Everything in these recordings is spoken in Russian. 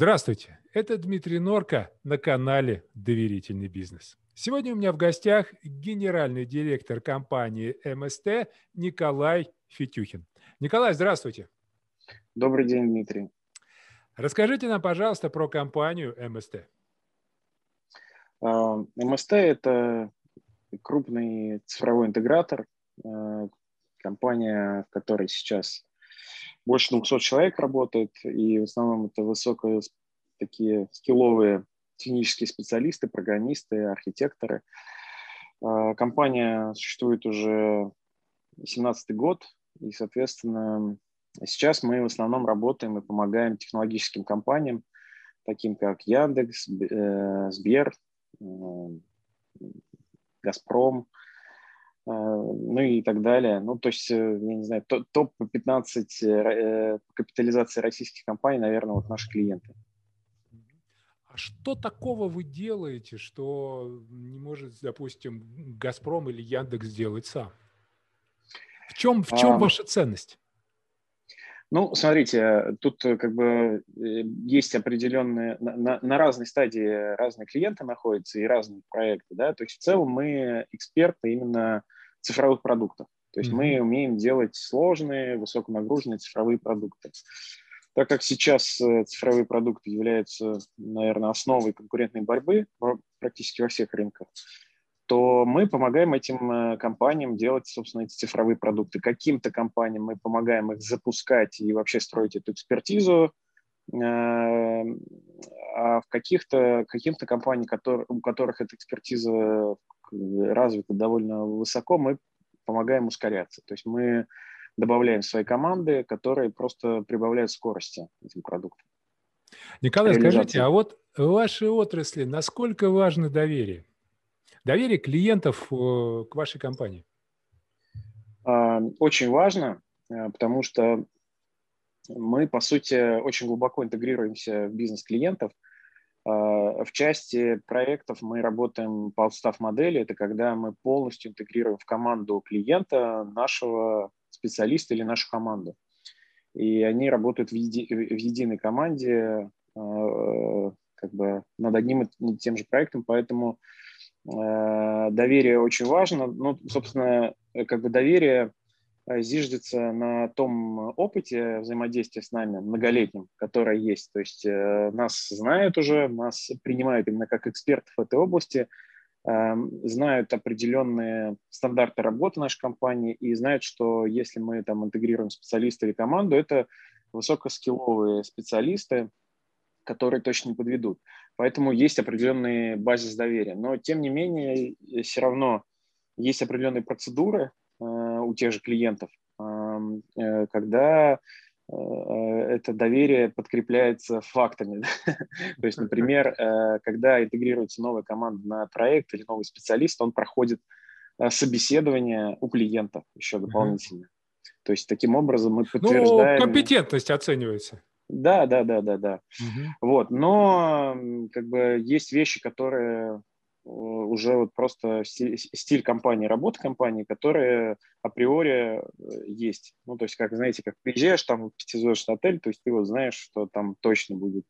Здравствуйте, это Дмитрий Норка на канале «Доверительный бизнес». Сегодня у меня в гостях генеральный директор компании МСТ Николай Фетюхин. Николай, здравствуйте. Добрый день, Дмитрий. Расскажите нам, пожалуйста, про компанию МСТ. А, МСТ – это крупный цифровой интегратор, а, компания, в которой сейчас больше 200 человек работает, и в основном это высокие такие скилловые технические специалисты, программисты, архитекторы. А, компания существует уже 17 год, и, соответственно, сейчас мы в основном работаем и помогаем технологическим компаниям, таким как Яндекс, э, Сбер, э, Газпром, ну и так далее. Ну, то есть, я не знаю, топ-15 капитализации российских компаний, наверное, вот наши клиенты. А что такого вы делаете, что не может, допустим, Газпром или Яндекс сделать сам? В чем, в чем а, ваша ценность? Ну, смотрите, тут э, как бы э, есть определенные, на, на, на разной стадии разные клиенты находятся и разные проекты, да, то есть в целом мы эксперты именно цифровых продуктов, то есть mm-hmm. мы умеем делать сложные, высоконагруженные цифровые продукты. Так как сейчас э, цифровые продукты являются, наверное, основой конкурентной борьбы практически во всех рынках, то мы помогаем этим э, компаниям делать, собственно, эти цифровые продукты. Каким-то компаниям мы помогаем их запускать и вообще строить эту экспертизу, э, а в каких-то каким-то компаниям, которые, у которых эта экспертиза развита довольно высоко, мы помогаем ускоряться. То есть мы добавляем свои команды, которые просто прибавляют скорости этим продуктам. Николай, скажите, а вот в вашей отрасли насколько важно доверие? Доверие клиентов э, к вашей компании. А, очень важно, э, потому что мы, по сути, очень глубоко интегрируемся в бизнес клиентов. А, в части проектов мы работаем по устав модели. Это когда мы полностью интегрируем в команду клиента нашего специалиста или нашу команду. И они работают в, еди, в единой команде э, как бы над одним и тем же проектом, поэтому Э, доверие очень важно. Ну, собственно, э, как бы доверие э, зиждется на том опыте взаимодействия с нами, многолетнем, которое есть. То есть нас знают уже, нас принимают именно как экспертов в этой области, эм, знают определенные стандарты работы нашей компании и знают, что если мы там интегрируем специалиста или команду, это высокоскилловые специалисты, которые точно не подведут. Поэтому есть определенный базис доверия. Но, тем не менее, все равно есть определенные процедуры э, у тех же клиентов, э, когда э, это доверие подкрепляется фактами. То есть, например, э, когда интегрируется новая команда на проект или новый специалист, он проходит э, собеседование у клиента еще дополнительно. То есть таким образом мы ну, подтверждаем... Ну, компетентность оценивается. Да, да, да, да, да. Угу. Вот, но как бы есть вещи, которые э, уже вот просто стиль компании, работы компании, которые априори э, есть. Ну, то есть, как, знаете, как приезжаешь там пятизвездочный отель, то есть ты вот знаешь, что там точно будет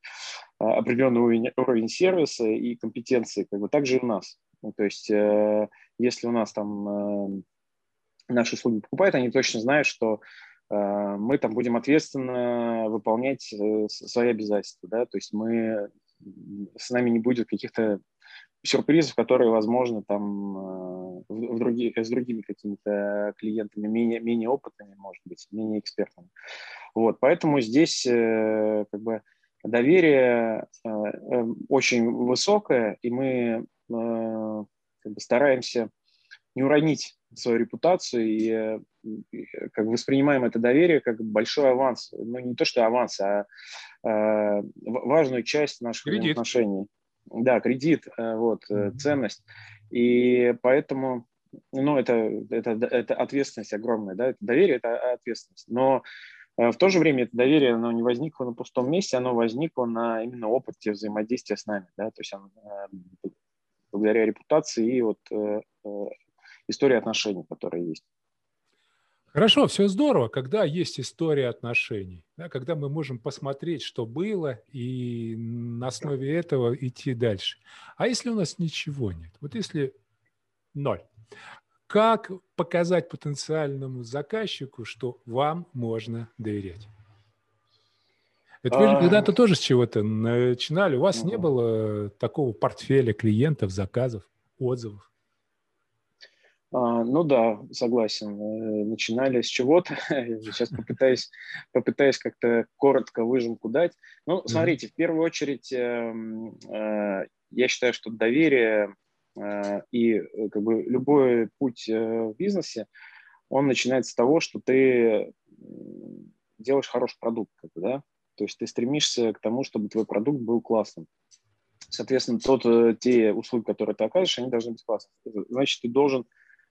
а, определенный уровень, уровень сервиса и компетенции, как бы так же и у нас. Ну, то есть, э, если у нас там наши услуги покупают, они точно знают, что Э, мы там будем ответственно выполнять э, свои обязательства, да, то есть мы, с нами не будет каких-то сюрпризов, которые, возможно, там э, в других, с другими какими-то клиентами менее, менее опытными, может быть, менее экспертными. Вот, поэтому здесь как бы доверие очень высокое, и мы как бы стараемся не уронить свою репутацию и, и как бы воспринимаем это доверие как большой аванс. Ну, не то, что аванс, а э, важную часть наших кредит. отношений. Да, кредит, э, вот, mm-hmm. ценность. И поэтому, ну, это, это, это ответственность огромная, да, это доверие – это ответственность. Но в то же время это доверие, оно не возникло на пустом месте, оно возникло на именно опыте взаимодействия с нами, да, то есть оно, благодаря репутации и вот истории отношений, которые есть. Хорошо, все здорово, когда есть история отношений, да, когда мы можем посмотреть, что было, и на основе этого идти дальше. А если у нас ничего нет? Вот если ноль. Как показать потенциальному заказчику, что вам можно доверять? Это вы же а. когда-то тоже с чего-то начинали. У вас не было такого портфеля клиентов, заказов, отзывов? А, ну да, согласен. Э, начинали с чего-то. Сейчас попытаюсь, попытаюсь как-то коротко выжимку дать. Ну, смотрите, в первую очередь, эм, э, я считаю, что доверие э, и как бы любой путь в бизнесе, он начинается с того, что ты делаешь хороший продукт, как бы, да? То есть ты стремишься к тому, чтобы твой продукт был классным. Соответственно, тот, те услуги, которые ты оказываешь, они должны быть классными. Значит, ты должен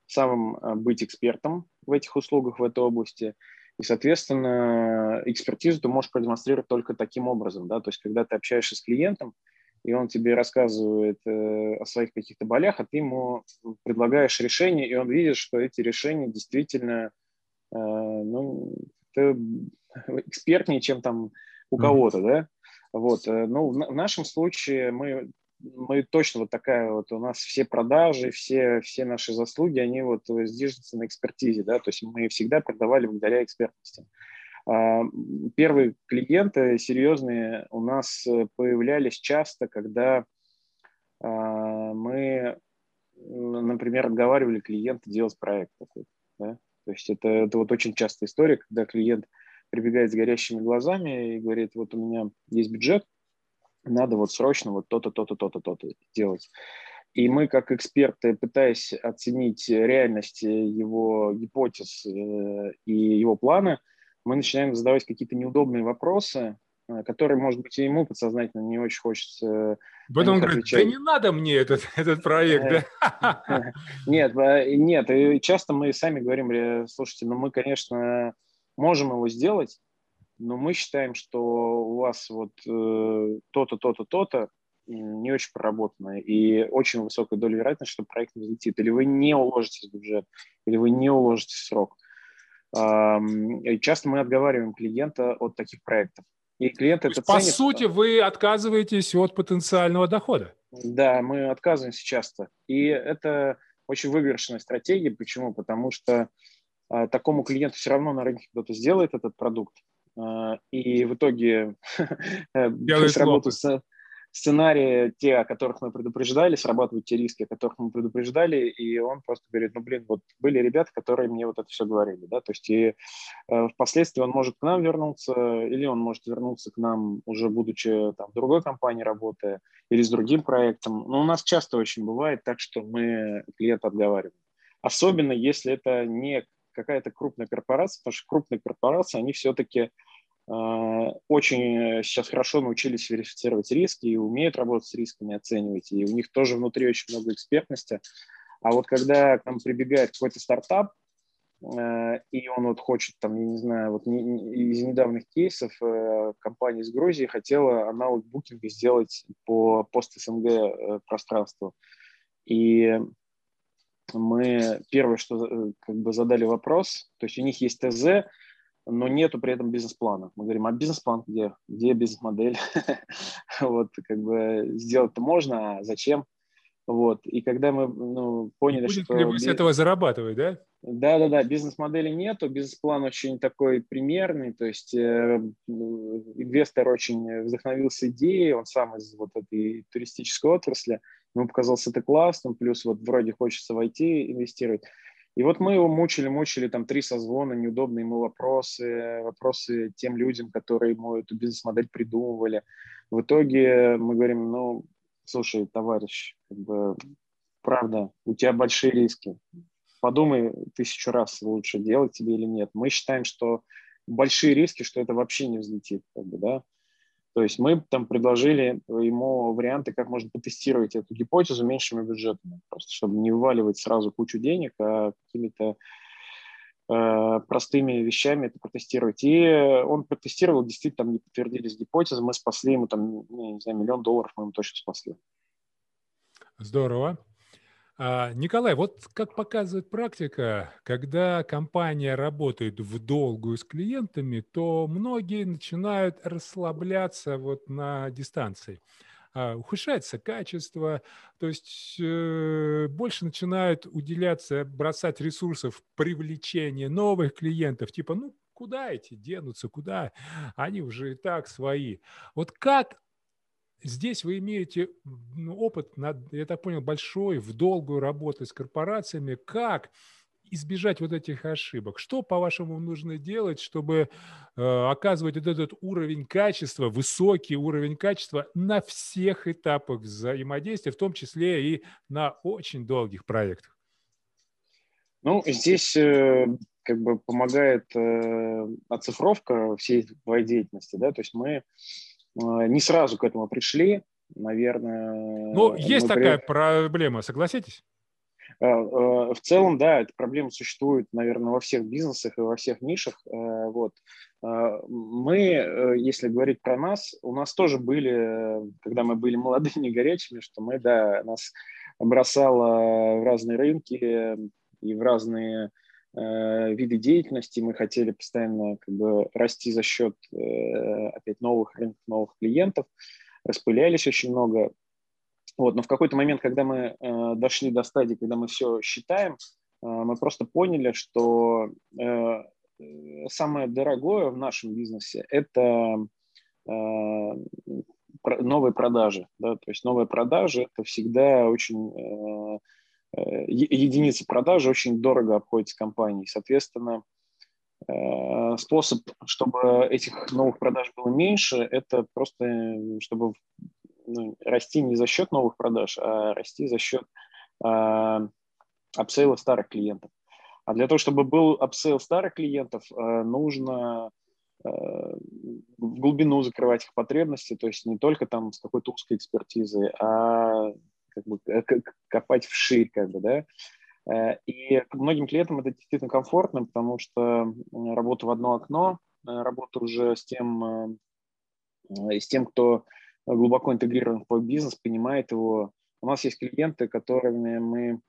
самым э, быть экспертом в этих услугах в этой области. И, соответственно, экспертизу ты можешь продемонстрировать только таким образом. Да? То есть, когда ты общаешься с клиентом, и он тебе рассказывает э, о своих каких-то болях, а ты ему предлагаешь решение, и он видит, что эти решения действительно э, ну, экспертнее, чем там у кого-то, да? Вот. Э, ну, в нашем случае мы мы точно вот такая вот, у нас все продажи, все, все наши заслуги, они вот движутся на экспертизе, да, то есть мы всегда продавали благодаря экспертности. А, первые клиенты серьезные у нас появлялись часто, когда а, мы, например, отговаривали клиента делать проект такой, да? То есть это, это вот очень частая история, когда клиент прибегает с горящими глазами и говорит, вот у меня есть бюджет, надо вот срочно вот то-то, то-то, то-то, то-то делать. И мы, как эксперты, пытаясь оценить реальность его гипотез э, и его плана, мы начинаем задавать какие-то неудобные вопросы, э, которые, может быть, и ему подсознательно не очень хочется Потом он говорит, да не надо мне этот, этот проект, да? Нет, нет, и часто мы сами говорим, слушайте, ну мы, конечно, можем его сделать, но мы считаем, что у вас вот э, то-то, то-то, то-то не очень проработано, и очень высокая доля вероятности, что проект не взлетит, или вы не уложитесь в бюджет, или вы не уложитесь в срок. И часто мы отговариваем клиента от таких проектов. И клиент это По ценит. сути, вы отказываетесь от потенциального дохода. Да, мы отказываемся часто. И это очень выигрышная стратегия. Почему? Потому что а, такому клиенту все равно на рынке кто-то сделает этот продукт, и в итоге сработают сценарии, те, о которых мы предупреждали, срабатывают те риски, о которых мы предупреждали, и он просто говорит, ну, блин, вот были ребята, которые мне вот это все говорили, да, то есть и э, впоследствии он может к нам вернуться, или он может вернуться к нам уже будучи там в другой компании работая, или с другим проектом, но у нас часто очень бывает так, что мы клиента отговариваем. Особенно если это не какая-то крупная корпорация, потому что крупные корпорации, они все-таки а, очень сейчас хорошо научились верифицировать риски и умеют работать с рисками, оценивать. И у них тоже внутри очень много экспертности. А вот когда к нам прибегает какой-то стартап, э, и он вот хочет, там, я не знаю, вот из недавних кейсов э, компания из Грузии хотела аналог букинга сделать по пост-СНГ э, пространству. И мы первое, что как бы задали вопрос, то есть у них есть ТЗ, но нету при этом бизнес-плана. Мы говорим, а бизнес-план где? Где бизнес-модель? вот, как бы сделать-то можно, а зачем? Вот, и когда мы ну, поняли, будет что... ли вы с этого зарабатывать, да? Да, да, да, бизнес-модели нету, бизнес-план очень такой примерный, то есть э, инвестор очень вдохновился идеей, он сам из вот этой туристической отрасли, ему показался это классным, плюс вот вроде хочется войти инвестировать. И вот мы его мучили, мучили, там три созвона, неудобные ему вопросы, вопросы тем людям, которые ему эту бизнес-модель придумывали. В итоге мы говорим, ну, слушай, товарищ, как бы, правда, у тебя большие риски. Подумай тысячу раз, лучше делать тебе или нет. Мы считаем, что большие риски, что это вообще не взлетит, как бы, да. То есть мы там предложили ему варианты, как можно потестировать эту гипотезу меньшими бюджетами, просто чтобы не вываливать сразу кучу денег, а какими-то э, простыми вещами это протестировать. И он протестировал, действительно там не подтвердились гипотезы, мы спасли ему там, не знаю, миллион долларов мы ему точно спасли. Здорово. А, Николай, вот как показывает практика, когда компания работает в долгую с клиентами, то многие начинают расслабляться вот на дистанции. А, ухудшается качество, то есть э, больше начинают уделяться, бросать ресурсов в привлечение новых клиентов, типа, ну, куда эти денутся, куда? Они уже и так свои. Вот как Здесь вы имеете ну, опыт, я так понял, большой, в долгую работу с корпорациями. Как избежать вот этих ошибок? Что, по-вашему, нужно делать, чтобы э, оказывать вот этот уровень качества, высокий уровень качества на всех этапах взаимодействия, в том числе и на очень долгих проектах? Ну, здесь э, как бы помогает э, оцифровка всей твоей деятельности, да, то есть мы не сразу к этому пришли, наверное. Ну, есть такая при... проблема, согласитесь? Э, э, в целом, да, эта проблема существует, наверное, во всех бизнесах и во всех нишах. Вот. Мы, если говорить про нас, у нас тоже были, когда мы были молодыми и горячими, что мы, да, нас бросало в разные рынки и в разные Э, виды деятельности. Мы хотели постоянно как бы расти за счет э, опять новых рынков, новых клиентов. Распылялись очень много. Вот, но в какой-то момент, когда мы э, дошли до стадии, когда мы все считаем, мы просто поняли, что самое дорогое в нашем бизнесе – это новые продажи. Да? То есть новые продажи – это всегда очень Э, единицы продажи очень дорого обходится компании. Соответственно, э, способ, чтобы этих новых продаж было меньше, это просто, чтобы ну, расти не за счет новых продаж, а расти за счет э, upsell а старых клиентов. А для того, чтобы был upsell старых клиентов, нужно в глубину закрывать их потребности, то есть не только там с какой-то узкой экспертизой, а как бы копать вширь, как бы, да. Э, и многим клиентам это действительно комфортно, потому что работа в одно окно, э, работа уже с тем, э, с тем, кто глубоко интегрирован в бизнес, понимает его. У нас есть клиенты, которыми мы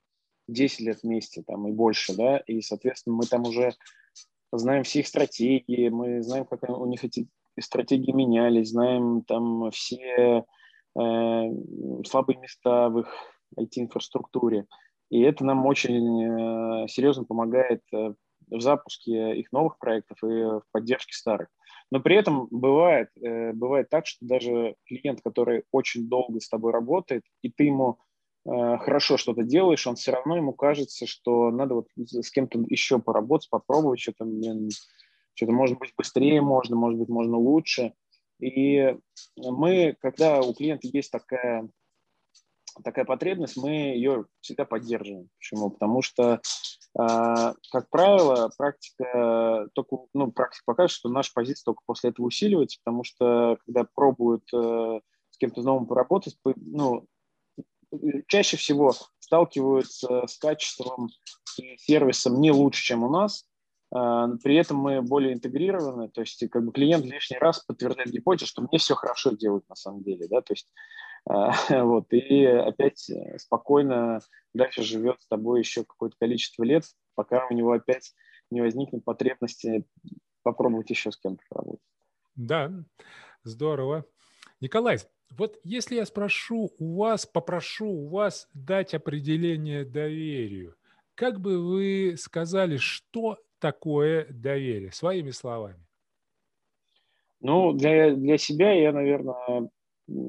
10 лет вместе там, и больше, да, и, соответственно, мы там уже знаем все их стратегии, мы знаем, как у них эти стратегии менялись, знаем там все Э, слабые места в их IT-инфраструктуре. И это нам очень э, серьезно помогает э, в запуске их новых проектов и в поддержке старых. Но при этом бывает, бывает так, что даже клиент, который очень долго с тобой работает, и ты ему хорошо что-то делаешь, он все равно ему кажется, что надо вот с кем-то еще поработать, попробовать что-то, что-то может быть быстрее можно, может быть можно лучше. И мы, когда у клиента есть такая, такая потребность, мы ее всегда поддерживаем. Почему? Потому что, а, как правило, практика, только, ну, практика покажет, что наша позиция только после этого усиливается, потому что когда пробуют э, с кем-то новым поработать, ну, чаще всего сталкиваются с качеством и сервисом не лучше, чем у нас, при этом мы более интегрированы, то есть как бы клиент лишний раз подтверждает гипотезу, что мне все хорошо делают на самом деле, да, то есть а, вот, и опять э, спокойно дальше живет с тобой еще какое-то количество лет, пока у него опять не возникнет потребности попробовать еще с кем-то работать. Да, здорово. Николай, вот если я спрошу у вас, попрошу у вас дать определение доверию, как бы вы сказали, что такое доверие? Своими словами. Ну, для, для себя я, наверное,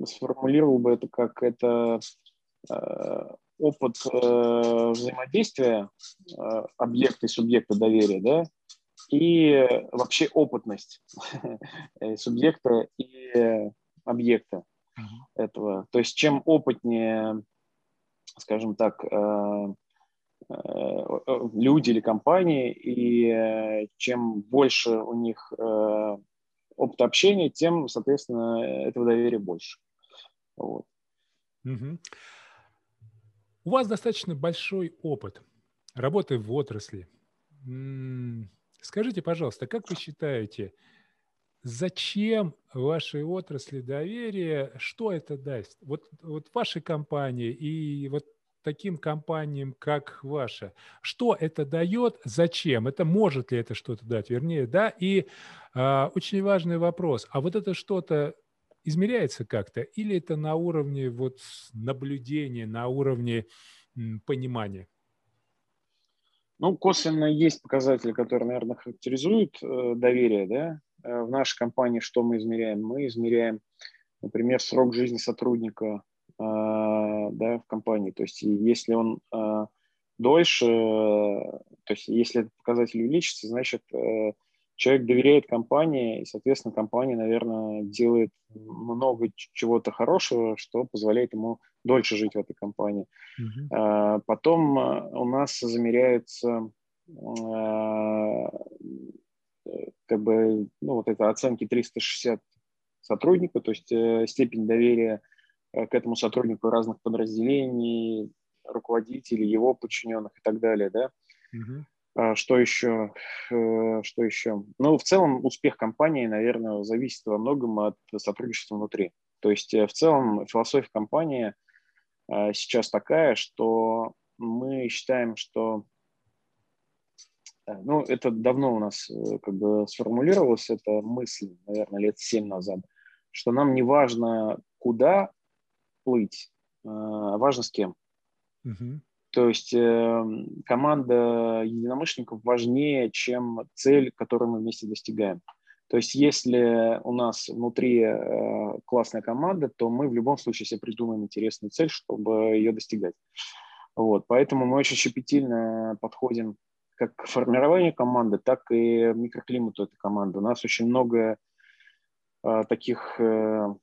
сформулировал бы это как это э, опыт э, взаимодействия э, объекта и субъекта доверия, да, и вообще опытность субъекта и объекта этого. То есть чем опытнее, скажем так, э, Э, люди или компании, и э, чем больше у них э, опыта общения, тем, соответственно, этого доверия больше. Вот. Угу. У вас достаточно большой опыт работы в отрасли. Скажите, пожалуйста, как вы считаете, зачем вашей отрасли доверие, что это даст? Вот, вот вашей компании и вот таким компаниям, как ваша? Что это дает? Зачем? Это может ли это что-то дать? Вернее, да. И э, очень важный вопрос. А вот это что-то измеряется как-то? Или это на уровне вот наблюдения, на уровне м, понимания? Ну, косвенно есть показатели, которые, наверное, характеризуют э, доверие, да. Э, в нашей компании что мы измеряем? Мы измеряем, например, срок жизни сотрудника да, в компании. То есть если он э, дольше, то есть если этот показатель увеличится, значит, человек доверяет компании, и, соответственно, компания, наверное, делает много чего-то хорошего, что позволяет ему дольше жить в этой компании. Uh-huh. Потом у нас замеряется как бы, ну, вот это оценки 360 сотрудника, то есть э, степень доверия э, к этому сотруднику разных подразделений, руководителей, его подчиненных и так далее, да. Угу. Что еще? Э, что еще? Ну, в целом успех компании, наверное, зависит во многом от сотрудничества внутри. То есть в целом философия компании сейчас такая, что мы считаем, что ну, это давно у нас э, как бы сформулировалась эта мысль, наверное, лет семь назад, что нам не важно, куда плыть, а важно с кем. Угу. То есть э, команда единомышленников важнее, чем цель, которую мы вместе достигаем. То есть если у нас внутри э, классная команда, то мы в любом случае себе придумаем интересную цель, чтобы ее достигать. Вот, поэтому мы очень щепетильно подходим как к формированию команды, так и микроклимату этой команды. У нас очень много э, таких, э,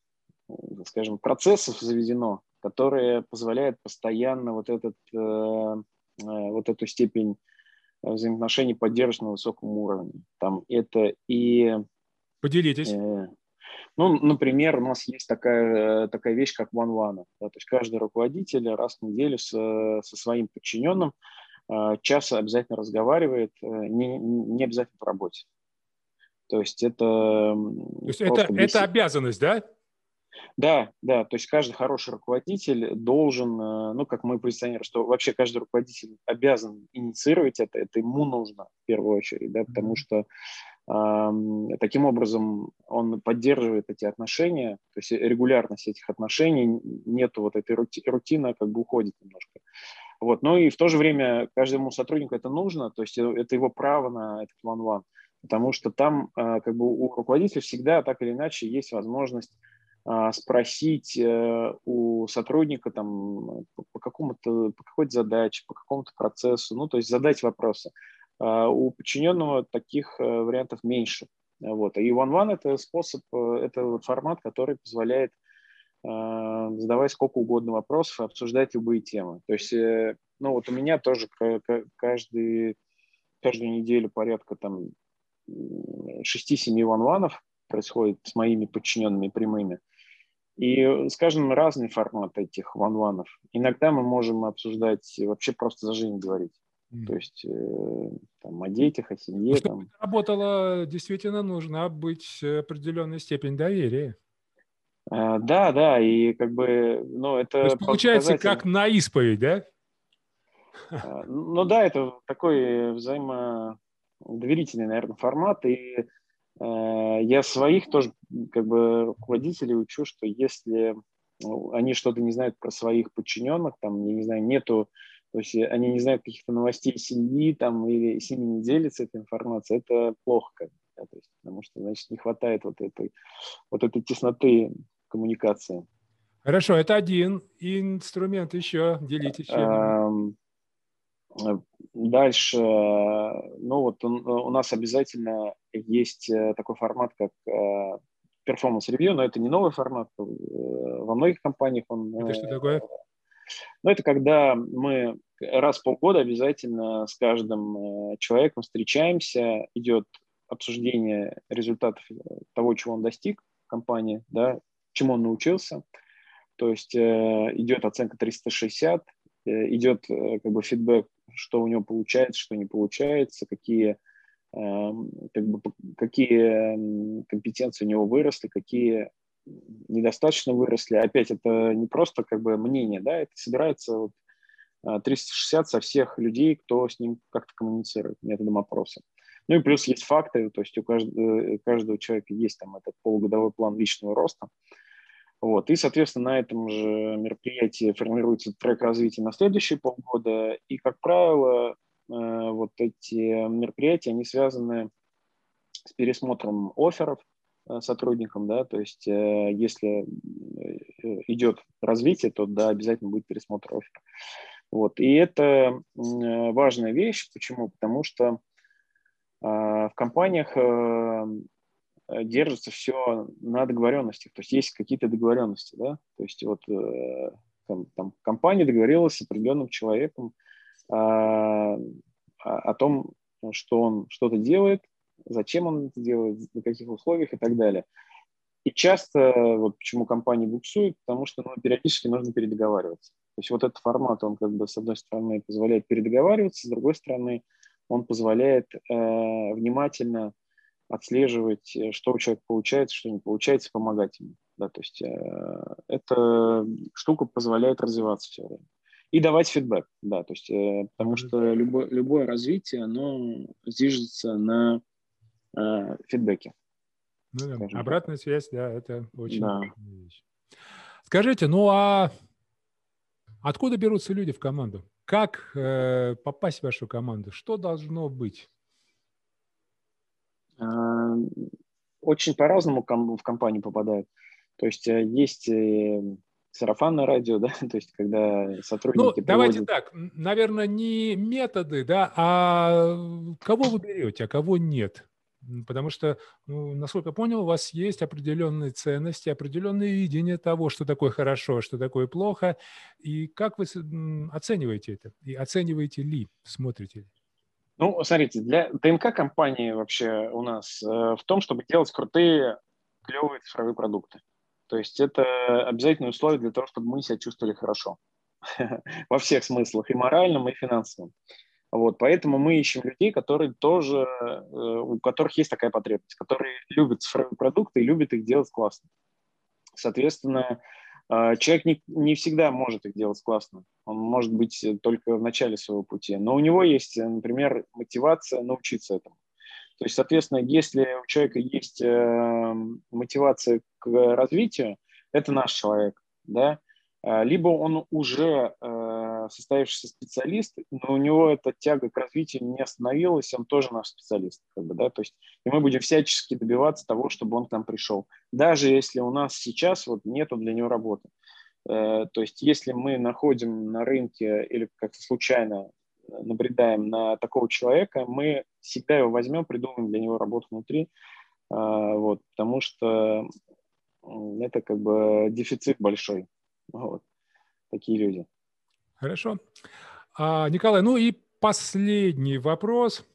скажем, процессов заведено, которые позволяют постоянно вот, этот, э, э вот эту степень взаимоотношений поддерживать на высоком уровне. Там это и... Поделитесь. Э, ну, например, у нас есть такая, такая вещь, как one one. Да, то есть каждый руководитель раз в неделю с, со своим подчиненным Э, час обязательно разговаривает, э, не, не обязательно по работе. То есть это... То есть это, это обязанность, да? Да, да, то есть каждый хороший руководитель должен, э, ну, как мы позиционируем, что вообще каждый руководитель обязан инициировать это, это ему нужно в первую очередь, да, потому что э, таким образом он поддерживает эти отношения, то есть регулярность этих отношений, нету вот этой рутины, как бы уходит немножко. Вот. Но и в то же время каждому сотруднику это нужно, то есть э, это его право на этот one-one, потому что там э, как бы у руководителя всегда так или иначе есть возможность спросить у сотрудника там, по, какому-то, по какой-то задаче, по какому-то процессу, ну, то есть задать вопросы. У подчиненного таких вариантов меньше. Вот. И one-one – это способ, это формат, который позволяет а, задавать сколько угодно вопросов и обсуждать любые темы. То есть, э, ну вот у меня тоже каждый, каждую неделю порядка там 6-7 ванванов происходит с моими подчиненными прямыми. И с каждым разный формат этих ванванов. Иногда мы можем обсуждать вообще просто за жизнь говорить. Mm. То есть э, там, о детях, о семье. Ну, там. работала, действительно нужна быть определенной степень доверия. А, да, да, и как бы, ну, это... То есть, получается, как на исповедь, да? А, ну да, это такой взаимодоверительный, наверное, формат, и э, я своих тоже как бы руководителей учу, что если ну, они что-то не знают про своих подчиненных, там, я не знаю, нету, то есть они не знают каких-то новостей семьи, там, или с ними не делятся этой информацией, это плохо, как да, то есть, потому что, значит, не хватает вот этой, вот этой тесноты коммуникации. Хорошо, это один инструмент еще. Делитесь. Эм, дальше, ну вот у нас обязательно есть э, такой формат, как performance review, но это не новый формат. Э, во многих компаниях он... Это что такое? Ну, это когда мы раз в полгода обязательно с каждым человеком встречаемся, идет обсуждение результатов того, чего он достиг в компании, да, чему он научился. То есть э, идет оценка 360, э, идет э, как бы фидбэк, что у него получается, что не получается, какие, э, как бы, какие компетенции у него выросли, какие недостаточно выросли. Опять это не просто как бы мнение, да, это собирается вот 360 со всех людей, кто с ним как-то коммуницирует методом опроса. Ну и плюс есть факты, то есть у каждого, каждого человека есть там этот полугодовой план личного роста. Вот. И, соответственно, на этом же мероприятии формируется трек развития на следующие полгода. И, как правило, вот эти мероприятия, они связаны с пересмотром офферов э, сотрудникам, да, то есть э, если э, идет развитие, то да, обязательно будет пересмотр оффера. Вот. И это важная вещь. Почему? Потому что в компаниях держится все на договоренностях, то есть есть какие-то договоренности, да, то есть вот там, там компания договорилась с определенным человеком а, о том, что он что-то делает, зачем он это делает, на каких условиях и так далее. И часто, вот почему компании буксуют, потому что ну, периодически нужно передоговариваться. То есть вот этот формат, он как бы с одной стороны позволяет передоговариваться, с другой стороны он позволяет э, внимательно отслеживать, э, что у человека получается, что не получается, помогать ему. Да, то есть э, эта штука позволяет развиваться все время. И давать фидбэк, да, то есть, э, потому что любое, любое развитие, оно зиждется на э, фидбэке. Ну, да. Обратная связь, да, это очень да. вещь. Скажите, ну а откуда берутся люди в команду? Как э, попасть в вашу команду? Что должно быть? Э, очень по-разному в компанию попадают. То есть э, есть э, сарафанное радио, да, то есть когда сотрудники... Ну, давайте так, наверное, не методы, да, а кого вы берете, а кого нет? Потому что, ну, насколько я понял, у вас есть определенные ценности, определенное видение того, что такое хорошо, что такое плохо. И как вы оцениваете это? И оцениваете ли, смотрите ли? Ну, смотрите, для ДНК компании вообще у нас э, в том, чтобы делать крутые, клевые цифровые продукты. То есть это обязательное условие для того, чтобы мы себя чувствовали хорошо во всех смыслах, и моральном, и финансовом. Вот, поэтому мы ищем людей, которые тоже, э, у которых есть такая потребность, которые любят цифровые продукты и любят их делать классно. Соответственно, человек не, не всегда может их делать классно. Он может быть только в начале своего пути. Но у него есть, например, мотивация научиться этому. То есть, соответственно, если у человека есть э, мотивация к развитию, это наш человек, да, либо он уже состоявшийся специалист, но у него эта тяга к развитию не остановилась, он тоже наш специалист. Как бы, да? То есть, и мы будем всячески добиваться того, чтобы он к нам пришел. Даже если у нас сейчас вот нету для него работы. Э, то есть если мы находим на рынке или как-то случайно набредаем на такого человека, мы всегда его возьмем, придумаем для него работу внутри, э, вот, потому что это как бы дефицит большой. Вот. Такие люди. Хорошо. А, Николай, ну и последний вопрос.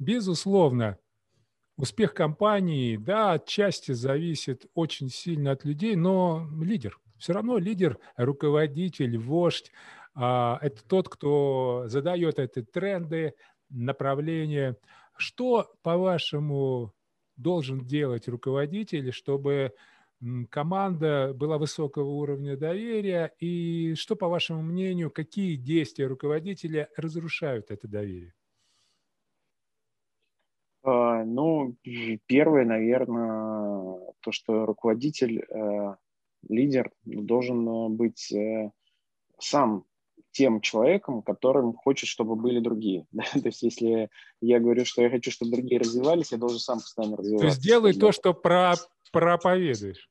Безусловно, успех компании, да, отчасти зависит очень сильно от людей, но лидер, все равно лидер, руководитель, вождь, а, это тот, кто задает эти тренды, направления. Что, по-вашему, должен делать руководитель, чтобы команда была высокого уровня доверия, и что, по вашему мнению, какие действия руководителя разрушают это доверие? А, ну, первое, наверное, то, что руководитель, э, лидер должен э, быть э, сам тем человеком, которым хочет, чтобы были другие. то есть, если я говорю, что я хочу, чтобы другие развивались, я должен сам постоянно развиваться. То есть, делай то, что про проповедуешь.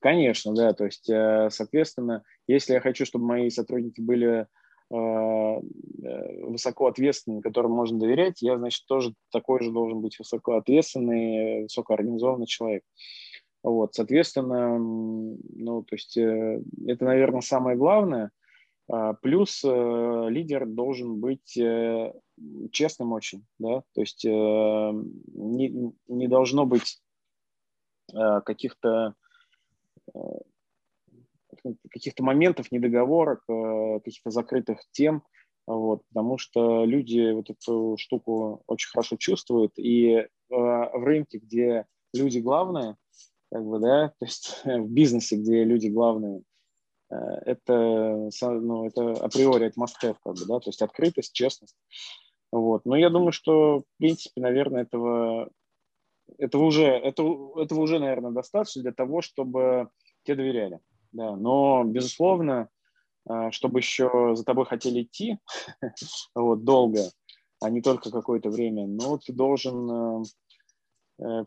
Конечно, да. То есть, э, соответственно, если я хочу, чтобы мои сотрудники были э, э, высоко ответственными, которым можно доверять, я, значит, тоже такой же должен быть высоко ответственный, высокоорганизованный человек. Вот, соответственно, ну, то есть это, наверное, самое главное. А, плюс лидер должен быть честным очень, да, то есть не, не должно быть каких-то каких-то моментов, недоговорок, э, каких-то закрытых тем, вот, потому что люди вот эту штуку очень хорошо чувствуют, и э, в рынке, где люди главные, как бы, да, то есть в бизнесе, где люди главные, это, ну, это априори это must как бы, да, то есть открытость, честность. Вот. Но я думаю, что, в принципе, наверное, этого, этого, уже, этого, этого уже, наверное, достаточно для того, чтобы тебе доверяли. Да. Но, безусловно, а, чтобы еще за тобой хотели идти вот, долго, а не только какое-то время, но ты должен э, э,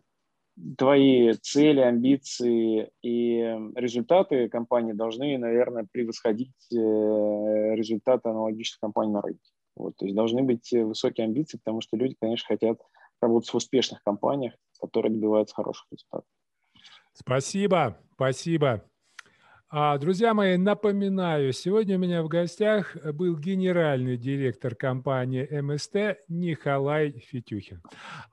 твои цели, амбиции и результаты компании должны, наверное, превосходить э, результаты аналогичных компаний на рынке. Вот, то есть должны быть высокие амбиции, потому что люди, конечно, хотят работать в успешных компаниях, которые добиваются хороших результатов. Спасибо, спасибо. А, друзья мои, напоминаю, сегодня у меня в гостях был генеральный директор компании МСТ Николай Фетюхин.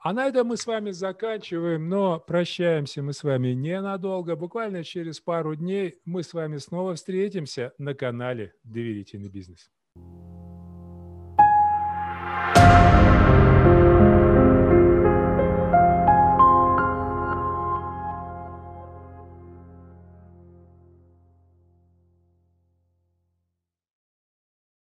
А на этом мы с вами заканчиваем, но прощаемся мы с вами ненадолго. Буквально через пару дней мы с вами снова встретимся на канале «Доверительный бизнес».